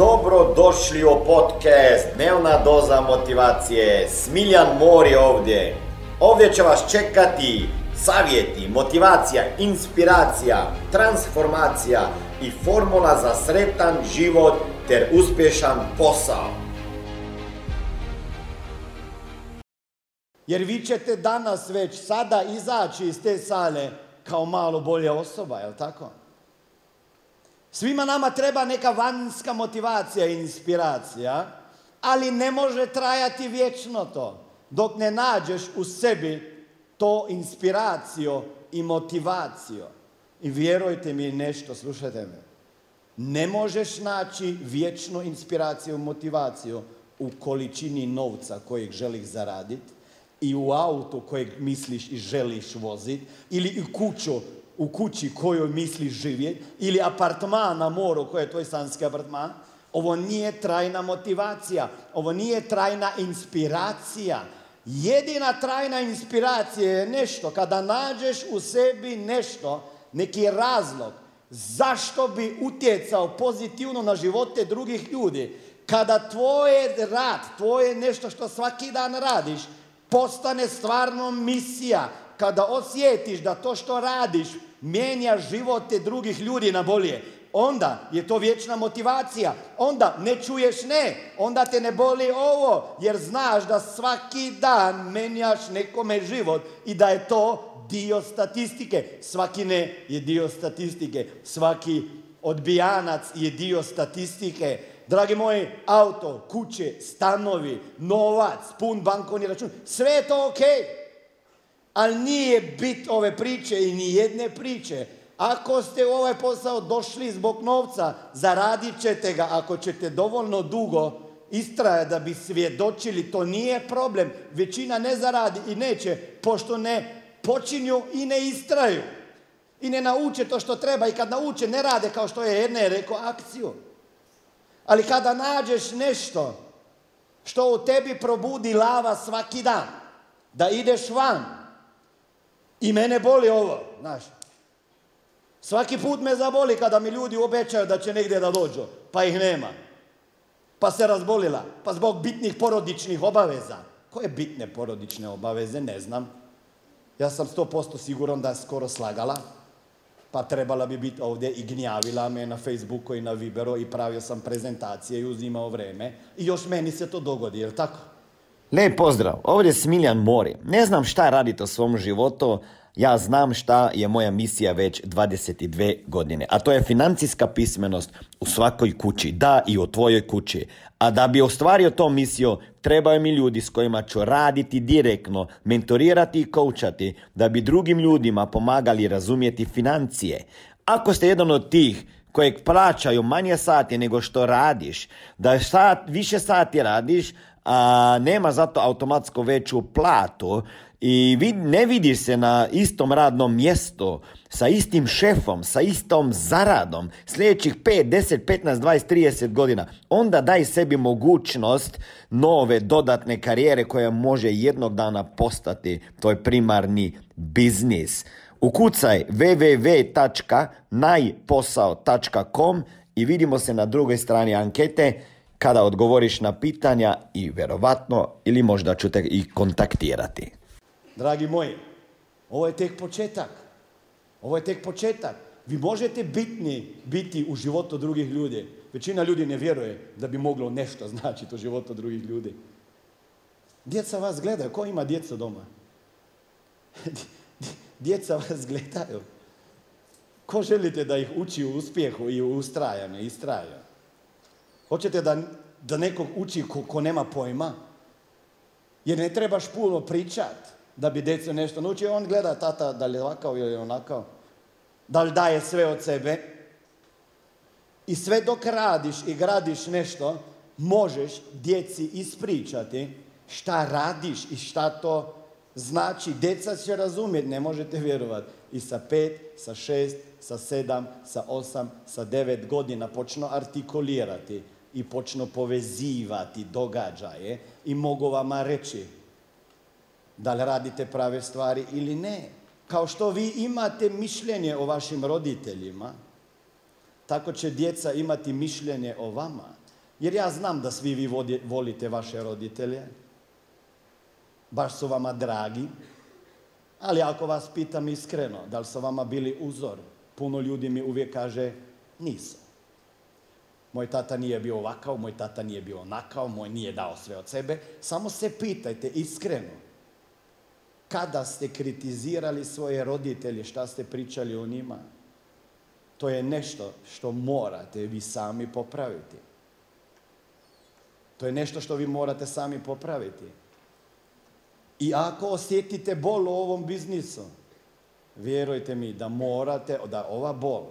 Dobro došli u podcast Dnevna doza motivacije. Smiljan Mor je ovdje. Ovdje će vas čekati savjeti, motivacija, inspiracija, transformacija i formula za sretan život ter uspješan posao. Jer vi ćete danas već sada izaći iz te sale kao malo bolja osoba, jel tako? Svima nama treba neka vanjska motivacija i inspiracija, ali ne može trajati vječno to. Dok ne nađeš u sebi to inspiraciju i motivaciju. I vjerujte mi nešto, slušajte me. Ne možeš naći vječnu inspiraciju i motivaciju u količini novca kojeg želiš zaraditi i u autu kojeg misliš i želiš voziti ili u kuću u kući kojoj misliš živjeti ili apartman na moru koji je tvoj sanski apartman, ovo nije trajna motivacija, ovo nije trajna inspiracija. Jedina trajna inspiracija je nešto kada nađeš u sebi nešto, neki razlog zašto bi utjecao pozitivno na živote drugih ljudi. Kada tvoje rad, tvoje nešto što svaki dan radiš, postane stvarno misija, kada osjetiš da to što radiš mijenja živote drugih ljudi na bolje, onda je to vječna motivacija. Onda ne čuješ ne, onda te ne boli ovo, jer znaš da svaki dan menjaš nekome život i da je to dio statistike. Svaki ne je dio statistike, svaki odbijanac je dio statistike. Dragi moji, auto, kuće, stanovi, novac, pun bankovni račun, sve je to ok. Ali nije bit ove priče i ni jedne priče. Ako ste u ovaj posao došli zbog novca, zaradit ćete ga ako ćete dovoljno dugo istraja da bi svjedočili, to nije problem. Većina ne zaradi i neće, pošto ne počinju i ne istraju. I ne nauče to što treba i kad nauče ne rade kao što je jedne rekao akciju. Ali kada nađeš nešto što u tebi probudi lava svaki dan, da ideš van, i mene boli ovo, znaš. Svaki put me zaboli kada mi ljudi obećaju da će negdje da dođu, pa ih nema. Pa se razbolila, pa zbog bitnih porodičnih obaveza. Koje bitne porodične obaveze, ne znam. Ja sam sto posto siguran da je skoro slagala, pa trebala bi biti ovdje i gnjavila me na Facebooku i na Viberu i pravio sam prezentacije i uzimao vreme. I još meni se to dogodi, jel tako? Lijep pozdrav, ovdje je Smiljan Mori. Ne znam šta radite u svom životu, ja znam šta je moja misija već 22 godine, a to je financijska pismenost u svakoj kući, da i u tvojoj kući. A da bi ostvario to misiju, trebaju mi ljudi s kojima ću raditi direktno, mentorirati i koučati, da bi drugim ljudima pomagali razumjeti financije. Ako ste jedan od tih kojeg plaćaju manje sati nego što radiš, da sat, više sati radiš, a nema zato automatsko veću platu i vid, ne vidiš se na istom radnom mjestu, sa istim šefom, sa istom zaradom sljedećih 5, 10, 15, 20, 30 godina, onda daj sebi mogućnost nove dodatne karijere koja može jednog dana postati tvoj primarni biznis. Ukucaj www.najposao.com i vidimo se na drugoj strani ankete kada odgovoriš na pitanja i vjerovatno ili možda ću te i kontaktirati. Dragi moji, ovo je tek početak. Ovo je tek početak. Vi možete bitni biti u životu drugih ljudi. Većina ljudi ne vjeruje da bi moglo nešto značiti u životu drugih ljudi. Djeca vas gledaju. Ko ima djeca doma? Djeca vas gledaju. Ko želite da ih uči u uspjehu i u ustrajanju, istraju? Hoćete da, da nekog uči ko, ko nema pojma? Jer ne trebaš puno pričat da bi djecu nešto naučio. On gleda tata da li je ovakav ili onakav. Da li daje sve od sebe. I sve dok radiš i gradiš nešto, možeš djeci ispričati šta radiš i šta to znači. Djeca će razumjeti, ne možete vjerovati. I sa pet, sa šest, sa sedam, sa osam, sa devet godina počnu artikulirati i počnu povezivati događaje i mogu vama reći da li radite prave stvari ili ne. Kao što vi imate mišljenje o vašim roditeljima, tako će djeca imati mišljenje o vama. Jer ja znam da svi vi volite vaše roditelje. Baš su vama dragi. Ali ako vas pitam iskreno, da li su vama bili uzor? Puno ljudi mi uvijek kaže, nisu. Moj tata nije bio ovakav, moj tata nije bio onakav, moj nije dao sve od sebe. Samo se pitajte iskreno. Kada ste kritizirali svoje roditelje, šta ste pričali o njima? To je nešto što morate vi sami popraviti. To je nešto što vi morate sami popraviti. I ako osjetite bol u ovom biznisu, vjerujte mi da morate, da ova bol,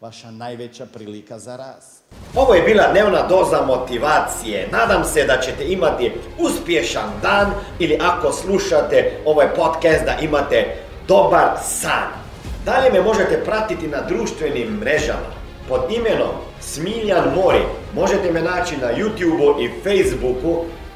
vaša najveća prilika za rast. Ovo je bila dnevna doza motivacije. Nadam se da ćete imati uspješan dan ili ako slušate ovaj podcast da imate dobar san. Dalje me možete pratiti na društvenim mrežama pod imenom Smiljan Mori. Možete me naći na YouTubeu i Facebooku,